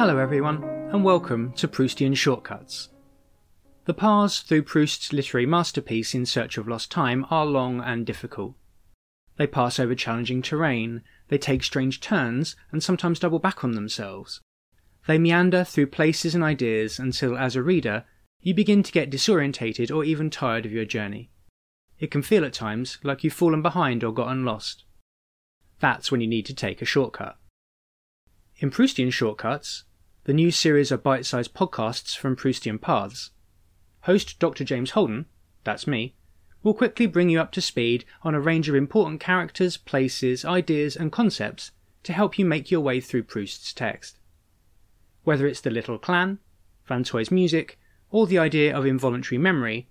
Hello, everyone, and welcome to Proustian Shortcuts. The paths through Proust's literary masterpiece In Search of Lost Time are long and difficult. They pass over challenging terrain, they take strange turns, and sometimes double back on themselves. They meander through places and ideas until, as a reader, you begin to get disorientated or even tired of your journey. It can feel at times like you've fallen behind or gotten lost. That's when you need to take a shortcut. In Proustian Shortcuts, the new series of bite sized podcasts from Proustian Paths, host Dr. James Holden, that's me, will quickly bring you up to speed on a range of important characters, places, ideas, and concepts to help you make your way through Proust's text. Whether it's the Little Clan, Vinteuil's music, or the idea of involuntary memory,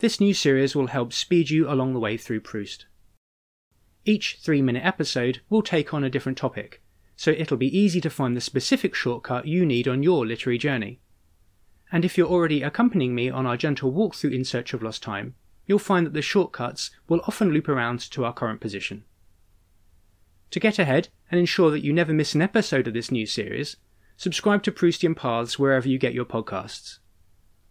this new series will help speed you along the way through Proust. Each three minute episode will take on a different topic, so it'll be easy to find the specific shortcut you need on your literary journey. And if you're already accompanying me on our gentle walk through In Search of Lost Time, you'll find that the shortcuts will often loop around to our current position. To get ahead and ensure that you never miss an episode of this new series, subscribe to Proustian Paths wherever you get your podcasts.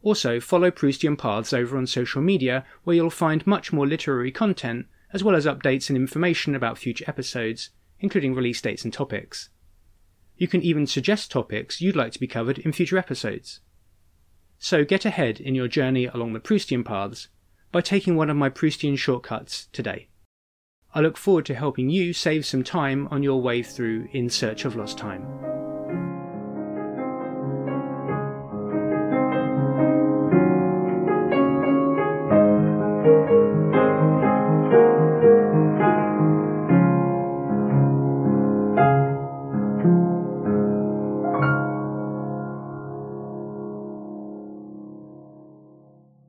Also, follow Proustian Paths over on social media, where you'll find much more literary content, as well as updates and information about future episodes, including release dates and topics. You can even suggest topics you'd like to be covered in future episodes. So get ahead in your journey along the Proustian paths by taking one of my Proustian shortcuts today. I look forward to helping you save some time on your way through In Search of Lost Time.